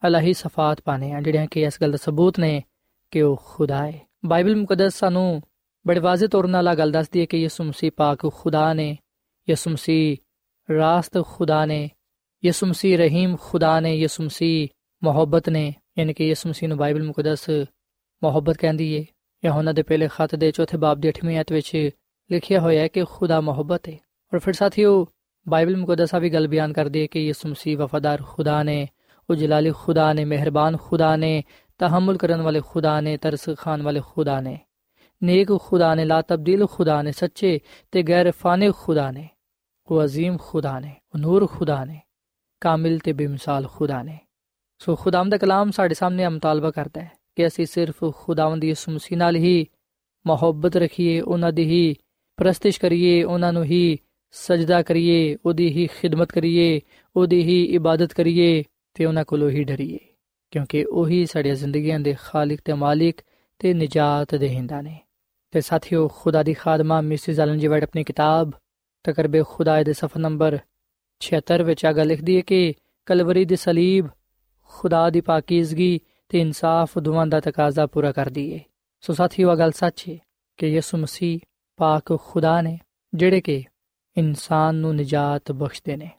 ਅਲਾਹੀ ਸਫਾਤ ਪਾਣੇ ਆ ਜਿਹੜੀਆਂ ਕਿ ਇਸ ਗੱਲ ਦਾ ਸਬੂਤ ਨੇ ਕਿ ਉਹ ਖੁਦਾ ਹੈ। ਬਾਈਬਲ ਮੁਕੱਦਸ ਸਾਨੂੰ ਬੜੇ ਵਾਜ਼ਿਹ ਤੌਰ ਨਾਲ ਆ ਗੱਲ ਦੱਸਦੀ ਹੈ ਕਿ ਯਿਸੂ ਮਸੀਹ ਪਾਕ ਖੁਦਾ ਨੇ, ਯਿਸੂ ਮਸੀਹ ਰਾਸਤ ਖੁਦਾ ਨੇ, ਯਿਸੂ ਮਸੀਹ ਰਹੀਮ ਖੁਦਾ ਨੇ, ਯਿਸੂ ਮਸੀਹ ਮੁਹੱਬਤ ਨੇ, ਯਾਨੀ ਕਿ ਯਿਸੂ ਮਸੀਹ ਨੂੰ ਬਾਈਬਲ ਮੁਕੱਦਸ ਮੁਹੱਬਤ ਕਹਿੰਦੀ ਹੈ ਯਹੋਨਾ ਦੇ ਪਹਿਲੇ ਖਤ ਦੇ ਚੌਥੇ ਬਾਬ ਦੀ 8ਵੀਂ ਆਇਤ ਵਿੱਚ ਲਿਖਿਆ ਹੋਇਆ ਹੈ ਕਿ ਖੁਦਾ ਮੁਹੱਬਤ ਹੈ ਔਰ ਫਿਰ ਸਾਥੀਓ, ਬਾਈਬਲ ਮੁਕੱਦਸ ਵੀ ਗੱਲ ਬਿਆਨ ਕਰਦੀ ਹੈ ਕਿ ਯਿਸੂ ਮਸੀਹ ਵਫਾਦਾਰ ਖੁਦਾ ਨੇ ਉਹ ਜਲਾਲੀ ਖੁਦਾ ਨੇ, ਮਿਹਰਬਾਨ ਖੁਦਾ ਨੇ, ਤਹਮਲ ਕਰਨ ਵਾਲੇ ਖੁਦਾ ਨੇ, ਤਰਸ ਖਾਨ ਵਾਲੇ ਖੁਦਾ ਨੇ। नेक खुदा ने ला तब्दील खुदा ने सच्चे ते गैर फाने खुदा ने वो अजीम खुदा ने वो नूर खुदा ने ਕਾਮਿਲ ਤੇ ਬੇਮਿਸਾਲ ਖੁਦਾ ਨੇ ਸੋ ਖੁਦਾਮ ਦਾ ਕਲਾਮ ਸਾਡੇ ਸਾਹਮਣੇ ਮੁਤਾਲਬਾ ਕਰਦਾ ਹੈ ਕਿ ਅਸੀਂ ਸਿਰਫ ਖੁਦਾਵੰਦ ਯਿਸੂ ਮਸੀਹ ਨਾਲ ਹੀ ਮੁਹੱਬਤ ਰੱਖੀਏ ਉਹਨਾਂ ਦੀ ਹੀ ਪ੍ਰਸਤਿਸ਼ ਕਰੀਏ ਉਹਨਾਂ ਨੂੰ ਹੀ ਸਜਦਾ ਕਰੀਏ ਉਹਦੀ ਹੀ ਖਿਦਮਤ ਕਰੀਏ ਉਹਦੀ ਹੀ ਇਬਾਦਤ ਕਰੀਏ ਤੇ ਉਹਨਾਂ ਕੋਲੋਂ ਹੀ ਡਰੀਏ ਕਿਉਂਕਿ ਉਹੀ ਸਾਡੀਆਂ ਜ਼ਿੰਦਗੀਆਂ ਦੇ ਖਾਲਕ ਤੇ ਮਾਲਿਕ ਤੇ ਨਜਾਤ ਦੇਹਿੰਦਾ ਨੇ ਤੇ ਸਾਥੀਓ ਖੁਦਾ ਦੀ ਖਾਦਮਾ ਮਿਸਿਸ ਐਲਨ ਜੀ ਵਾਈਟ ਆਪਣੀ ਕਿਤਾਬ ਤਕਰਬੇ ਖੁਦਾ ਦੇ ਸਫਾ ਨੰਬਰ 76 ਵਿੱਚ ਆ ਗੱਲ ਲਿਖਦੀ ਹੈ ਕਿ ਕਲਵਰੀ ਦੇ ਸਲੀਬ ਖੁਦਾ ਦੀ ਪਾਕੀਜ਼ਗੀ ਤੇ ਇਨਸਾਫ ਦੋਵਾਂ ਦਾ ਤਕਾਜ਼ਾ ਪੂਰਾ ਕਰਦੀ ਹੈ ਸੋ ਸਾਥੀਓ ਆ ਗੱਲ ਸੱਚ ਹੈ ਕਿ ਯਿਸੂ ਮਸੀਹ ਪਾਕ ਖੁਦਾ ਨੇ ਜਿਹੜੇ ਕਿ ਇਨਸਾਨ ਨੂੰ ਨਜਾਤ ਬਖਸ਼ਦੇ ਨੇ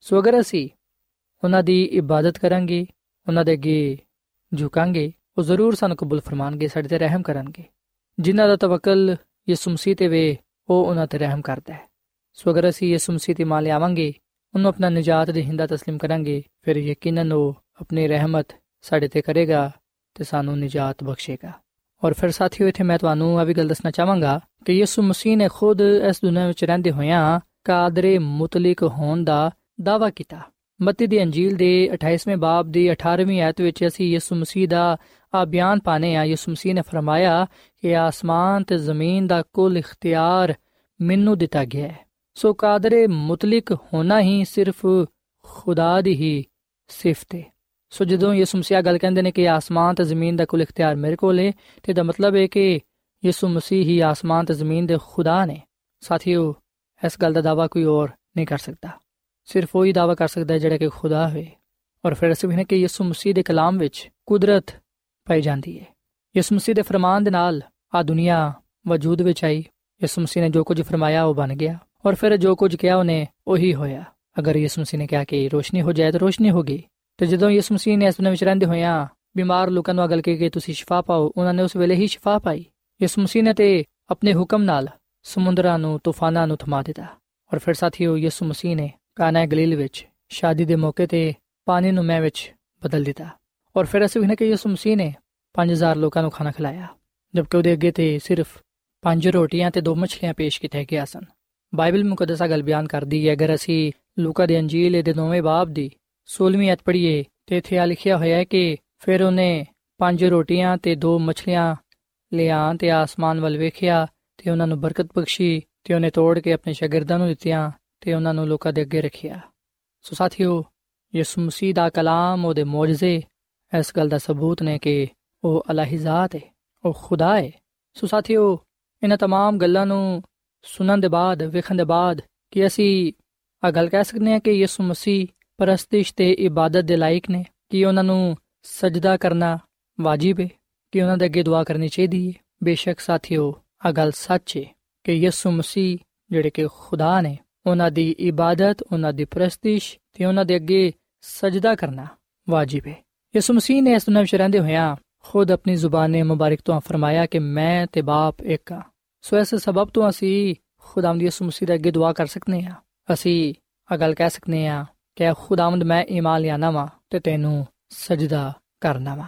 ਸੋ ਅਗਰ ਅਸੀਂ ਉਹਨਾਂ ਦੀ ਇਬਾਦਤ ਕਰਾਂਗੇ ਉਹਨਾਂ ਦੇ ਅੱਗੇ ਝੁਕਾਂਗੇ ਉਹ ਜ਼ਰੂਰ ਸਾਨੂੰ ਕਬੂਲ ਫਰਮਾਨਗੇ ਸਾਡੇ ਤੇ ਰਹਿਮ ਕਰਨਗੇ ਜਿਨ੍ਹਾਂ ਦਾ ਤਵਕਲ ਯਿਸੂ ਮਸੀਹ ਤੇ ਵੇ ਉਹ ਉਹਨਾਂ ਤੇ ਰਹਿਮ ਕਰਦਾ ਹੈ ਸੋ ਅਗਰ ਅਸੀਂ ਯਿਸੂ ਮਸੀਹ ਤੇ ਮੰਨ ਲਿਆਵਾਂਗੇ ਉਹਨੂੰ ਆਪਣਾ ਨਜਾਤ ਦੇ ਹਿੰਦਾ تسلیم ਕਰਾਂਗੇ ਫਿਰ ਯਕੀਨਨ ਉਹ ਆਪਣੀ ਰਹਿਮਤ ਸਾਡੇ ਤੇ ਕਰੇਗਾ ਤੇ ਸਾਨੂੰ ਨਜਾਤ ਬਖਸ਼ੇਗਾ ਔਰ ਫਿਰ ਸਾਥੀਓ ਇੱਥੇ ਮੈਂ ਤੁਹਾਨੂੰ ਆ ਵੀ ਗੱਲ ਦੱਸਣਾ ਚਾਹਾਂਗਾ ਕਿ ਯਿਸੂ ਮਸੀਹ ਨੇ ਖੁਦ ਇਸ ਦੁਨੀਆਂ ਵਿੱਚ ਰਹਿੰਦੇ ਹੋਇਆਂ ਕਾਦਰੇ ਮੁਤਲਕ ਹੋਣ ਦਾ ਦਾਵਾ ਕੀਤਾ ਮਤੀ ਦੀ ਅੰਜੀਲ ਦੇ 28ਵੇਂ ਬਾਬ ਦੀ 18ਵੀਂ ਆਇਤ ਵਿੱਚ ਅਸੀਂ ਯਿਸੂ ਮਸੀਹ ਦਾ ਆ ਬਿਆਨ ਪਾਣੇ ਆ ਯਿਸੂ ਮਸੀਹ ਨੇ ਫਰਮਾਇਆ ਕਿ ਆਸਮਾਨ ਤੇ ਜ਼ਮੀਨ ਦਾ ਕੁੱਲ ਇਖਤਿਆਰ ਮੈਨੂੰ ਦਿੱਤਾ ਗਿਆ ਹੈ। ਸੋ ਕਾਦਰੇ ਮੁਤਲਕ ਹੋਣਾ ਹੀ ਸਿਰਫ ਖੁਦਾ ਦੀ ਹੀ ਸਿਫਤ ਹੈ। ਸੋ ਜਦੋਂ ਯਿਸੂ ਮਸੀਹ ਗੱਲ ਕਹਿੰਦੇ ਨੇ ਕਿ ਆਸਮਾਨ ਤੇ ਜ਼ਮੀਨ ਦਾ ਕੁੱਲ ਇਖਤਿਆਰ ਮੇਰੇ ਕੋਲ ਹੈ, ਤੇ ਦਾ ਮਤਲਬ ਹੈ ਕਿ ਯਿਸੂ ਮਸੀਹ ਹੀ ਆਸਮਾਨ ਤੇ ਜ਼ਮੀਨ ਦੇ ਖੁਦਾ ਨੇ। ਸਾਥੀਓ, ਇਸ ਗੱਲ ਦਾ ਦਾਵਾ ਕੋਈ ਹੋਰ ਨਹੀਂ ਕਰ ਸਕਦਾ। ਸਿਰਫ ਉਹੀ ਦਾਵਾ ਕਰ ਸਕਦਾ ਜਿਹੜਾ ਕਿ ਖੁਦਾ ਹੋਵੇ। ਔਰ ਫਿਰ ਅਸੀਂ ਵੀ ਨੇ ਕਿ ਯਿਸੂ ਮਸੀਹ ਦੇ ਕਲਾਮ ਵਿੱਚ ਕੁਦਰਤ ਪਾਈ ਜਾਂਦੀ ਹੈ ਯਿਸੂ ਮਸੀਹ ਦੇ ਫਰਮਾਨ ਦੇ ਨਾਲ ਆ ਦੁਨੀਆ ਵਜੂਦ ਵਿੱਚ ਆਈ। ਯਿਸੂ ਮਸੀਹ ਨੇ ਜੋ ਕੁਝ ਫਰਮਾਇਆ ਉਹ ਬਣ ਗਿਆ ਔਰ ਫਿਰ ਜੋ ਕੁਝ ਕਿਹਾ ਉਹਨੇ ਉਹੀ ਹੋਇਆ। ਅਗਰ ਯਿਸੂ ਮਸੀਹ ਨੇ ਕਿਹਾ ਕਿ ਰੋਸ਼ਨੀ ਹੋ ਜਾਏ ਤਾਂ ਰੋਸ਼ਨੀ ਹੋਗੀ ਤੇ ਜਦੋਂ ਯਿਸੂ ਮਸੀਹ ਨੇ ਇਸ ਦੁਨੀਆਂ ਵਿੱਚ ਰਹਿੰਦੇ ਹੋਇਆਂ ਬਿਮਾਰ ਲੋਕਾਂ ਨੂੰ ਅਗਲ ਕੇ ਕਿ ਤੁਸੀਂ ਸ਼ਿਫਾ ਪਾਓ, ਉਹਨਾਂ ਨੇ ਉਸ ਵੇਲੇ ਹੀ ਸ਼ਿਫਾ ਪਾਈ। ਯਿਸੂ ਮਸੀਹ ਨੇ ਤੇ ਆਪਣੇ ਹੁਕਮ ਨਾਲ ਸਮੁੰਦਰਾਂ ਨੂੰ, ਤੂਫਾਨਾਂ ਨੂੰ ਥਮਾ ਦਿੱਤਾ। ਔਰ ਫਿਰ ਸਾਥੀਓ, ਯਿਸੂ ਮਸੀਹ ਨੇ ਕਾਨਾ ਗਲੀਲ ਵਿੱਚ ਸ਼ਾਦੀ ਦੇ ਮੌਕੇ ਤੇ ਪਾਣੀ ਨੂੰ ਮੈਂ ਵਿੱਚ ਬਦਲ ਦਿੱਤਾ। ਔਰ ਫਿਰ ਅਸੀਂ ਵੀ ਨੇ ਕਿ ਯਿਸੂ ਮਸੀਹ ਨੇ 5000 ਲੋਕਾਂ ਨੂੰ ਖਾਣਾ ਖਿਲਾਇਆ, ਜਦਕਿ ਉਹਦੇ ਅੱਗੇ ਤੇ ਸਿਰਫ ਪੰਜ ਰੋਟੀਆਂ ਤੇ ਦੋ ਮੱਛਲੀਆਂ ਪੇਸ਼ ਕੀਤੀਆਂ ਗਿਆ ਸਨ। ਬਾਈਬਲ ਮੁਕੱਦਸਾ ਗੱਲ ਬਿਆਨ ਕਰਦੀ ਹੈ, ਅਗਰ ਅਸੀਂ ਲੂਕਾ ਦੇ ਅੰਜੀਲ ਦੇ 9ਵੇਂ ਬਾਬ ਦੀ 16ਵੀਂ ਅਧ ਪੜ੍ਹੀਏ, ਤੇ ਇੱਥੇ ਆ ਲਿਖਿਆ ਹੋਇਆ ਹੈ ਕਿ ਫਿਰ ਉਹਨੇ ਪੰਜ ਰੋਟੀਆਂ ਤੇ ਦੋ ਮੱਛਲੀਆਂ ਲਿਆਂ ਤੇ ਆਸਮਾਨ ਵੱਲ ਵੇਖਿਆ ਤੇ ਉਹਨਾਂ ਨੂੰ ਬਰਕਤ ਬਖਸ਼ੀ ਤੇ ਉਹਨੇ ਤੋੜ ਕੇ ਆਪਣੇ ਸ਼ਾਗਿਰਦਾਂ ਨੂੰ ਦਿੱਤੀਆਂ ਤੇ ਉਹਨਾਂ ਨੂੰ ਲੋਕਾਂ ਦੇ ਅੱਗੇ ਰੱਖਿਆ। ਸੋ ਸਾਥੀਓ, ਯਿਸੂ ਮਸੀਹ ਦਾ ਕਲਾਮ, ਉਹਦੇ ਮੌਜਜ਼ੇ ਇਸ ਗੱਲ ਦਾ ਸਬੂਤ ਨੇ ਕਿ ਉਹ ਅਲਾਹੀ ਜ਼ਾਤ ਹੈ ਉਹ ਖੁਦਾ ਹੈ ਸੋ ਸਾਥੀਓ ਇਹਨਾਂ तमाम ਗੱਲਾਂ ਨੂੰ ਸੁਣਨ ਦੇ ਬਾਅਦ ਵੇਖਣ ਦੇ ਬਾਅਦ ਕਿ ਅਸੀਂ ਆ ਗੱਲ ਕਹਿ ਸਕਦੇ ਹਾਂ ਕਿ ਯਿਸੂ ਮਸੀਹ ਪਰਸਤਿਸ਼ ਤੇ ਇਬਾਦਤ ਦੇ ਲਾਇਕ ਨੇ ਕਿ ਉਹਨਾਂ ਨੂੰ ਸਜਦਾ ਕਰਨਾ ਵਾਜਿਬ ਹੈ ਕਿ ਉਹਨਾਂ ਦੇ ਅੱਗੇ ਦੁਆ ਕਰਨੀ ਚਾਹੀਦੀ ਹੈ ਬੇਸ਼ੱਕ ਸਾਥੀਓ ਆ ਗੱਲ ਸੱਚ ਹੈ ਕਿ ਯਿਸੂ ਮਸੀਹ ਜਿਹੜੇ ਕਿ ਖੁਦਾ ਨੇ ਉਹਨਾਂ ਦੀ ਇਬਾਦਤ ਉਹਨਾਂ ਦੀ ਪ੍ਰਸਤਿਸ਼ ਤੇ ਉਹਨਾਂ ਦੇ ਅੱਗੇ ਸਜਦਾ ਕਰਨਾ ਵਾਜਿਬ ਹੈ ਯਿਸੂ ਮਸੀਹ ਨੇ ਇਸ ਦੁਨੀਆਂ ਵਿੱਚ ਰਹਿੰਦੇ ਹੋਇਆਂ ਖੁਦ ਆਪਣੀ ਜ਼ੁਬਾਨ ਮੁਬਾਰਕ ਤੋਂ ਫਰਮਾਇਆ ਕਿ ਮੈਂ ਤੇ ਬਾਪ ਇੱਕ ਹਾਂ ਸੋ ਇਸ ਸਬਬ ਤੋਂ ਅਸੀਂ ਖੁਦਾਵੰਦ ਯਿਸੂ ਮਸੀਹ ਦੇ ਅੱਗੇ ਦੁਆ ਕਰ ਸਕਨੇ ਆ। ਅਸੀਂ ਆ ਗੱਲ ਕਹਿ ਸਕਨੇ ਆ ਕਿ ਖੁਦਾਵੰਦ ਮੈਂ ਈਮਾਨ ਲਿਆਣਾ ਵਾਂ ਤੇ ਤੈਨੂੰ ਸਜਦਾ ਕਰਨਾ ਵਾ।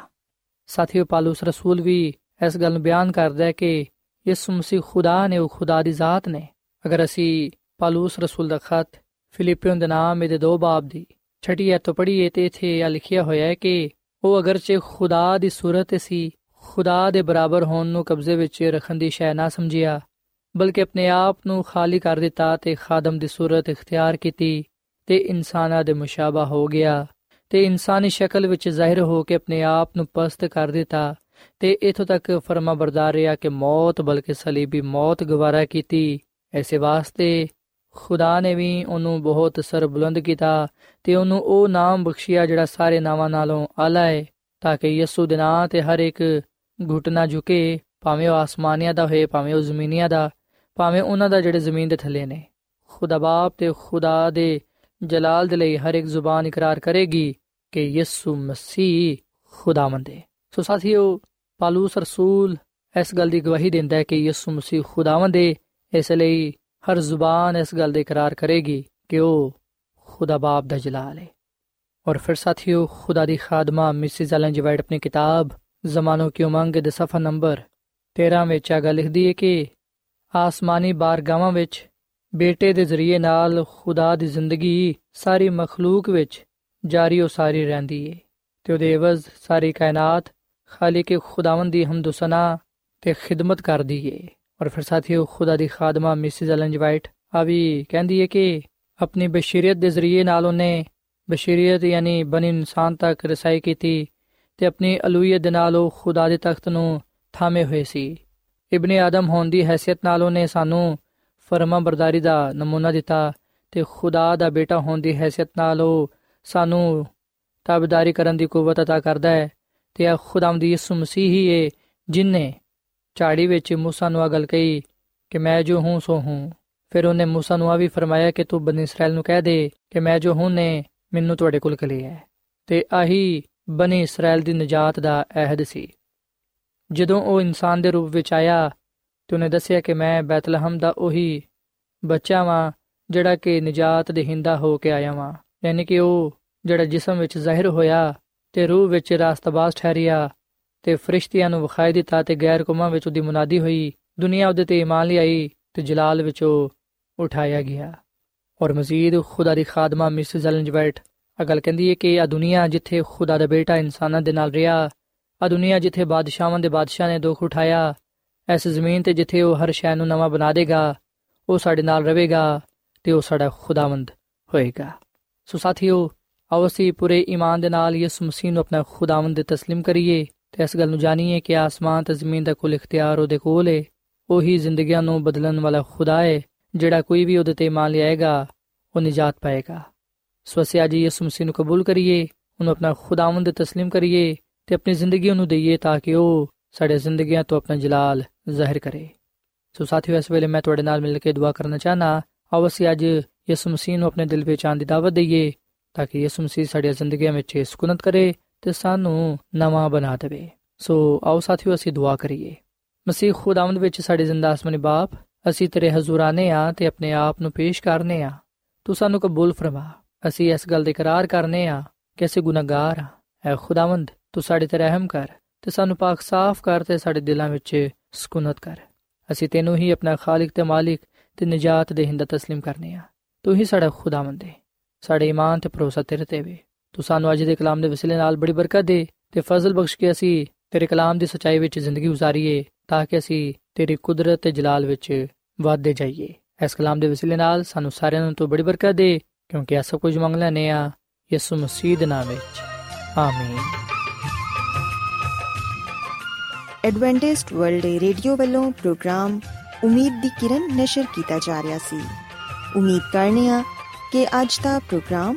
ਸਾਥੀਓ, ਪਾਲੂਸ ਰਸੂਲ ਵੀ ਇਸ ਗੱਲ ਨੂੰ ਬਿਆਨ ਕਰਦਾ ਹੈ ਕਿ ਯਿਸੂ ਮਸੀਹ ਖੁਦਾ ਨੇ, ਉਹ ਖੁਦਾ ਦੀ ਜ਼ਾਤ ਨੇ। ਅਗਰ ਅਸੀਂ ਪਾਲੂਸ ਰਸੂਲ ਦਾ ਖਤ ਫਿਲੀਪੀਓਂ ਦੇ ਨਾਮ ਦੇ ਦੋ ਬਾਬ ਦੀ ਛਟੀ ਐਤ ਤੋਂ ਪੜ੍ਹੀਏ ਤੇ ਇਥੇ ਆ ਲਿਖਿਆ ਹੋਇਆ ਹੈ ਕਿ ਉਹ ਅਗਰਚੇ ਖੁਦਾ ਦੀ ਸੂਰਤ ਸੀ, ਖੁਦਾ ਦੇ ਬਰਾਬਰ ਹੋਣ ਨੂੰ ਕਬਜ਼ੇ ਵਿੱਚ ਰੱਖਣ ਦੀ ਸ਼ੈ ਨਾ ਸਮਝਿਆ, ਬਲਕਿ ਆਪਣੇ ਆਪ ਨੂੰ ਖਾਲੀ ਕਰ ਦਿੱਤਾ ਤੇ ਖਾਦਮ ਦੀ ਸੂਰਤ ਇਖਤਿਆਰ ਕੀਤੀ ਤੇ ਇਨਸਾਨਾਂ ਦੇ ਮੁਸ਼ਾਬਾ ਹੋ ਗਿਆ ਤੇ ਇਨਸਾਨੀ ਸ਼ਕਲ ਵਿੱਚ ਜ਼ਾਹਿਰ ਹੋ ਕੇ ਆਪਣੇ ਆਪ ਨੂੰ ਪਸਤ ਕਰ ਦਿੱਤਾ ਤੇ ਇਥੋਂ ਤੱਕ ਫਰਮਾ ਬਰਦਾਰ ਰਿਹਾ ਕਿ ਮੌਤ, ਬਲਕਿ ਸਲੀਬੀ ਮੌਤ ਗਵਾਰਾ ਕੀਤੀ, ਐਸੇ ਵਾਸਤੇ ਖੁਦਾ ਨੇ ਵੀ ਉਹਨੂੰ ਬਹੁਤ ਸਰ ਬੁਲੰਦ ਕੀਤਾ ਤੇ ਉਹਨੂੰ ਉਹ ਨਾਮ ਬਖਸ਼ਿਆ ਜਿਹੜਾ ਸਾਰੇ ਨਾਵਾਂ ਨਾਲੋਂ ਆਲਾ ਹੈ ਤਾਂ ਕਿ ਯਿਸੂ ਦੇ ਨਾਂ ਤੇ ਹਰ ਇੱਕ ਘੁਟਨਾ ਝੁਕੇ, ਭਾਵੇਂ ਉਹ ਆਸਮਾਨੀਆਂ ਦਾ ਹੋਏ, ਭਾਵੇਂ ਉਹ ਜ਼ਮੀਨੀਆਂ ਦਾ, ਭਾਵੇਂ ਉਹਨਾਂ ਦਾ ਜਿਹੜੇ ਜ਼ਮੀਨ ਦੇ ਥੱਲੇ ਨੇ। ਖੁਦਾ ਬਾਪ ਤੇ ਖੁਦਾ ਦੇ ਜਲਾਲ ਦੇ ਲਈ ਹਰ ਇੱਕ ਜ਼ੁਬਾਨ ਇਕਰਾਰ ਕਰੇਗੀ ਕਿ ਯਿਸੂ ਮਸੀਹ ਖੁਦਾਵੰਦ ਹੈ ਸੋ ਸਾਥੀਓ, ਪਾਲੂਸ ਰਸੂਲ ਇਸ ਗੱਲ ਦੀ ਗਵਾਹੀ ਦਿੰਦਾ ਹੈ ਕਿ ਯਿਸੂ ਮਸੀਹ ਖੁਦਾਵੰਦ ਹੈ ਇਸ ਲਈ ਹਰ ਜ਼ੁਬਾਨ ਇਸ ਗੱਲ ਦੇ ਇਕਰਾਰ ਕਰੇਗੀ ਕਿ ਉਹ ਖੁਦਾ ਬਾਪ ਦਾ ਜਲਾਲ ਹੈ। ਔਰ ਫਿਰ ਸਾਥੀਓ, ਖੁਦਾ ਦੀ ਖਾਦਮਾ ਮਿਸਿਸ ਐਲਨ ਜੀ ਵਾਈਟ ਆਪਣੀ ਕਿਤਾਬ ਜ਼ਮਾਨੋਂ ਕੀ ਉਮੰਗ ਦੇ ਸਫਾ ਨੰਬਰ 13 ਵਿੱਚ ਆ ਗੱਲ ਲਿਖਦੀ ਹੈ ਕਿ ਆਸਮਾਨੀ ਬਾਰਗਾਵਾਂ ਵਿੱਚ ਬੇਟੇ ਦੇ ਜ਼ਰੀਏ ਨਾਲ ਖੁਦਾ ਦੀ ਜ਼ਿੰਦਗੀ ਸਾਰੀ ਮਖਲੂਕ ਵਿੱਚ ਜਾਰੀ ਉਹ ਸਾਰੀ ਰਹਿੰਦੀ ਹੈ। ਤੇ ਉਹਦੇ ਇਵਜ਼ ਸਾਰੀ ਕਾਇਨਾਤ ਖਾਲਿਕ ਖੁਦਾਵੰਦ ਦੀ ਹਮਦੁਸਨਾ ਤੇ ਖਿਦਮਤ ਕਰਦੀ ਏ ਔਰ ਫਿਰ ਸਾਥੀਓ ਖੁਦਾ ਦੀ ਖਾਦਮਾ ਮਿਸਿਸ ਐਲਨ ਵਾਈਟ ਆ ਵੀ ਕਹਿੰਦੀ ਹੈ ਕਿ ਆਪਣੀ ਬਸ਼ਰੀਅਤ ਦੇ ਜ਼ਰੀਏ ਨਾਲ ਉਹਨੇ ਬਸ਼ਰੀਅਤ ਯਾਨੀ ਬਨੀ ਇਨਸਾਨ ਤੱਕ ਰਸਾਈ ਕੀਤੀ ਤੇ ਆਪਣੀ ਅਲੂਹੀਅਤ ਦੇ ਨਾਲ ਉਹ ਖੁਦਾ ਦੇ ਤਖਤ ਨੂੰ ਥਾਮੇ ਹੋਏ ਸੀ ਇਬਨ ਆਦਮ ਹੋਣ ਦੀ ਹیثیت ਨਾਲ ਉਹਨੇ ਸਾਨੂੰ ਫਰਮਾ ਬਰਦਾਰੀ ਦਾ ਨਮੂਨਾ ਦਿੱਤਾ ਤੇ ਖੁਦਾ ਦਾ ਬੇਟਾ ਹੋਣ ਦੀ ਹیثیت ਨਾਲ ਉਹ ਸਾਨੂੰ ਤਾਬਦਾਰੀ ਕਰਨ ਦੀ ਕੂਵਤ عطا ਕਰਦਾ ਹੈ ਤੇ ਆ ਖੁਦਾਮ ਦੀ ਯਿਸੂ ਮਸੀਹ ਹੀ ਹੈ ਜਿਨਨੇ ਝਾੜੀ ਵਿੱਚ موسی ਨੂੰ ਆ ਗੱਲ ਕਹੀ ਕਿ ਮੈਂ ਜੋ ਹੂੰ ਸੋ ਹੂੰ ਫਿਰ ਉਹਨੇ موسی ਨੂੰ ਆ ਵੀ ਫਰਮਾਇਆ ਕਿ ਤੂੰ ਬਨੀ ਇਸਰਾਇਲ ਨੂੰ ਕਹਿ ਦੇ ਕਿ ਮੈਂ ਜੋ ਹੂੰ ਨੇ ਮੈਨੂੰ ਤੁਹਾਡੇ ਕੋਲ ਕਲਿਆ ਹੈ ਤੇ ਆਹੀ ਬਨੀ ਇਸਰਾਇਲ ਦੀ ਨਜਾਤ ਦਾ ਅਹਿਦ ਸੀ ਜਦੋਂ ਉਹ ਇਨਸਾਨ ਦੇ ਰੂਪ ਵਿੱਚ ਆਇਆ ਤੇ ਉਹਨੇ ਦੱਸਿਆ ਕਿ ਮੈਂ ਬੈਤਲਹਮ ਦਾ ਉਹੀ ਬੱਚਾ ਵਾਂ ਜਿਹੜਾ ਕਿ ਨਜਾਤ ਦੇ ਹਿੰਦਾ ਹੋ ਕੇ ਆਇਆ ਵਾਂ ਯਾਨੀ ਕਿ ਉਹ ਜਿਹੜਾ ਜਿਸਮ ਵਿੱਚ ਜ਼ਾਹਿਰ ਹੋਇਆ ਤੇ ਰੂਹ ਵਿੱਚ ਰਾਸਤਬਾਜ਼ ਠਹਿਰਿਆ ਤੇ ਫਰਿਸ਼ਤਿਆਂ ਨੂੰ ਵਿਖਾਈ ਦਿੱਤਾ ਤੇ ਗੈਰ ਕੌਮਾਂ ਵਿੱਚ ਉਹਦੀ ਮੁਨਾਦੀ ਹੋਈ ਦੁਨੀਆ ਉਹਦੇ ਤੇ ਇਮਾਨ ਲਈ ਤੇ ਜਲਾਲ ਵਿੱਚ ਉਹ ਉਠਾਇਆ ਗਿਆ ਔਰ ਮਜ਼ੀਦ ਖੁਦਾ ਦੀ ਖਾਦਮਾ ਮਿਸਿਸ ਐਲਨ ਵਾਈਟ ਅਗਲ ਕਹਿੰਦੀ ਹੈ ਕਿ ਆ ਦੁਨੀਆ ਜਿੱਥੇ ਖੁਦਾ ਦਾ ਬੇਟਾ ਇਨਸਾਨਾਂ ਦੇ ਨਾਲ ਰਿਹਾ ਆ ਦੁਨੀਆ ਜਿੱਥੇ ਬਾਦਸ਼ਾਹਾਂ ਦੇ ਬਾਦਸ਼ਾਹ ਨੇ ਦੁੱਖ ਉਠਾਇਆ ਐਸ ਜ਼ਮੀਨ ਤੇ ਜਿੱਥੇ ਉਹ ਹਰ ਸ਼ੈ ਨੂੰ ਨਵਾਂ ਬਣਾ ਦੇਗਾ ਉਹ ਸਾਡੇ ਨਾਲ ਰਹੇਗਾ ਤੇ ਉਹ ਸਾਡਾ ਖੁਦਾਵੰਦ ਹੋਏਗਾ ਸੋ ਸਾਥੀਓ ਆਓ ਅਸੀਂ ਪੂਰੇ ਈਮਾਨ ਦੇ ਨਾਲ ਯਿਸੂ ਮਸੀਹ ਨੂੰ ਆਪਣਾ ਖੁਦਾਵੰਦ ਦੇ تسلیم ਕਰੀਏ ਤੇ ਇਸ ਗੱਲ ਨੂੰ ਜਾਣੀਏ ਕਿ ਆਸਮਾਨ ਤੇ ਜ਼ਮੀਨ ਦਾ ਕੁੱਲ ਇਖਤਿਆਰ ਉਹਦੇ ਕੋਲ ਹੈ ਉਹੀ ਜ਼ਿੰਦਗੀਆਂ ਨੂੰ ਬਦਲਣ ਵਾਲਾ ਖੁਦਾ ਹੈ ਜਿਹੜਾ ਕੋਈ ਵੀ ਉਹਦੇ ਤੇ ਮੰਨ ਲਿਆਏਗਾ ਉਹ ਨਜਾਤ ਪਾਏਗਾ ਸੋ ਅਸੀਂ ਅੱਜ ਯਿਸੂ ਮਸੀਹ ਨੂੰ ਕਬੂਲ ਕਰੀਏ ਉਹਨੂੰ ਆਪਣਾ ਖੁਦਾਵੰਦ ਦੇ تسلیم ਕਰੀਏ ਤੇ ਆਪਣੀ ਜ਼ਿੰਦਗੀ ਉਹਨੂੰ ਦਈਏ ਤਾਂ ਕਿ ਉਹ ਸਾਡੇ ਜ਼ਿੰਦਗੀਆਂ ਤੋਂ ਆਪਣਾ ਜਲਾਲ ਜ਼ਾਹਿਰ ਕਰੇ ਸੋ ਸਾਥੀਓ ਇਸ ਵੇਲੇ ਮੈਂ ਤੁਹਾਡੇ ਨਾਲ ਮਿਲ ਕੇ ਦੁਆ ਕਰਨਾ ਚਾਹਨਾ ਆਓ ਅਸੀਂ ਅੱਜ ਯਿਸੂ ਮਸੀਹ ਨੂੰ ਆਪਣੇ ਦਿਲ ਵਿੱਚ ਆਉਣ ਦੀ ਦਾਵਤ ਦਈਏ ਤਾਂ ਕਿ ਯਿਸੂ ਮਸੀਹ ਸਾਡੀਆਂ ਜ਼ਿੰਦਗੀਆਂ ਵਿੱਚ ਸਕੂਨਤ ਕਰੇ ਤੇ ਸਾਨੂੰ ਨਵਾਂ ਬਣਾ ਦੇਵੇ ਸੋ ਆਓ ਸਾਥੀਓ ਅਸੀਂ ਦੁਆ ਕਰੀਏ ਮਸੀਹ ਖੁਦਾਵੰਦ ਵਿੱਚ ਸਾਡੇ ਜ਼ਿੰਦਾ ਆਸਮਾਨੀ ਬਾਪ ਅਸੀਂ ਤੇਰੇ ਹਜ਼ੂਰ ਆਨੇ ਆ ਤੇ ਆਪਣੇ ਆਪ ਨੂੰ ਪੇਸ਼ ਕਰਨੇ ਆ ਤੂੰ ਸਾਨੂੰ ਕਬੂਲ ਫਰਮਾ ਅਸੀਂ ਇਸ ਗੱਲ ਦੇ ਇਕਰਾਰ ਕਰਨੇ ਆ ਕਿ ਅਸੀਂ ਗੁਨਾਹਗਾਰ ਆ ਐ ਖੁਦਾਵੰਦ ਤੂੰ ਸਾਡੇ ਤੇ ਰਹਿਮ ਕਰ ਤੇ ਸਾਨੂੰ ਪਾਕ ਸਾਫ਼ ਕਰ ਤੇ ਸਾਡੇ ਦਿਲਾਂ ਵਿੱਚ ਸਕੂਨਤ ਕਰ ਅਸੀਂ ਤੈਨੂੰ ਹੀ ਆਪਣਾ ਖਾਲਕ ਤੇ ਮਾਲਿਕ ਤੇ ਨਜਾਤ ਦੇ ਹਿੰਦਾ تسلیم ਕਰਨੇ ਆ ਤੂੰ ਹੀ ਸਾਡਾ ਖੁਦਾਵੰਦ ਹੈ ਸਾਡੇ ਈਮਾਨ ਤੇ ਭਰੋਸਾ ਤੇਰੇ ਤੇ ਵੇ ਤੂੰ ਸਾਨੂੰ ਅੱਜ ਦੇ ਕਲਾਮ ਦੇ ਵਸਿਲੇ ਨਾਲ ਬੜੀ ਬਰਕਤ ਦੇ ਤੇ ਫਜ਼ਲ ਬਖਸ਼ ਕੇ ਅਸੀਂ ਤੇਰੇ ਕਲਾਮ ਦੀ ਸਚਾਈ ਵਿੱਚ ਜ਼ਿੰਦਗੀ گزارੀਏ ਤਾਂ ਕਿ ਅਸੀਂ ਤੇਰੀ ਕੁਦਰਤ ਤੇ ਜਲਾਲ ਵਿੱਚ ਵਾਧੇ ਜਾਈਏ। ਇਸ ਕਲਾਮ ਦੇ ਵਸਿਲੇ ਨਾਲ ਸਾਨੂੰ ਸਾਰਿਆਂ ਨੂੰ ਤੂੰ ਬੜੀ ਬਰਕਤ ਦੇ ਕਿਉਂਕਿ ਇਹ ਸਭ ਕੁਝ ਮੰਗਲਾ ਨੇ ਆ ਯਿਸੂ ਮਸੀਹ ਦੇ ਨਾਮ ਵਿੱਚ। ਆਮੀਨ। ਐਡਵੈਂਟਿਸਟ ਵਰਲਡ ਰੇਡੀਓ ਵੱਲੋਂ ਪ੍ਰੋਗਰਾਮ ਉਮੀਦ ਦੀ ਕਿਰਨ ਨਿਸ਼ਰ ਕੀਤਾ ਜਾ ਰਿਹਾ ਸੀ। ਉਮੀਦ ਕਰਨੀਆ ਕਿ ਅੱਜ ਦਾ ਪ੍ਰੋਗਰਾਮ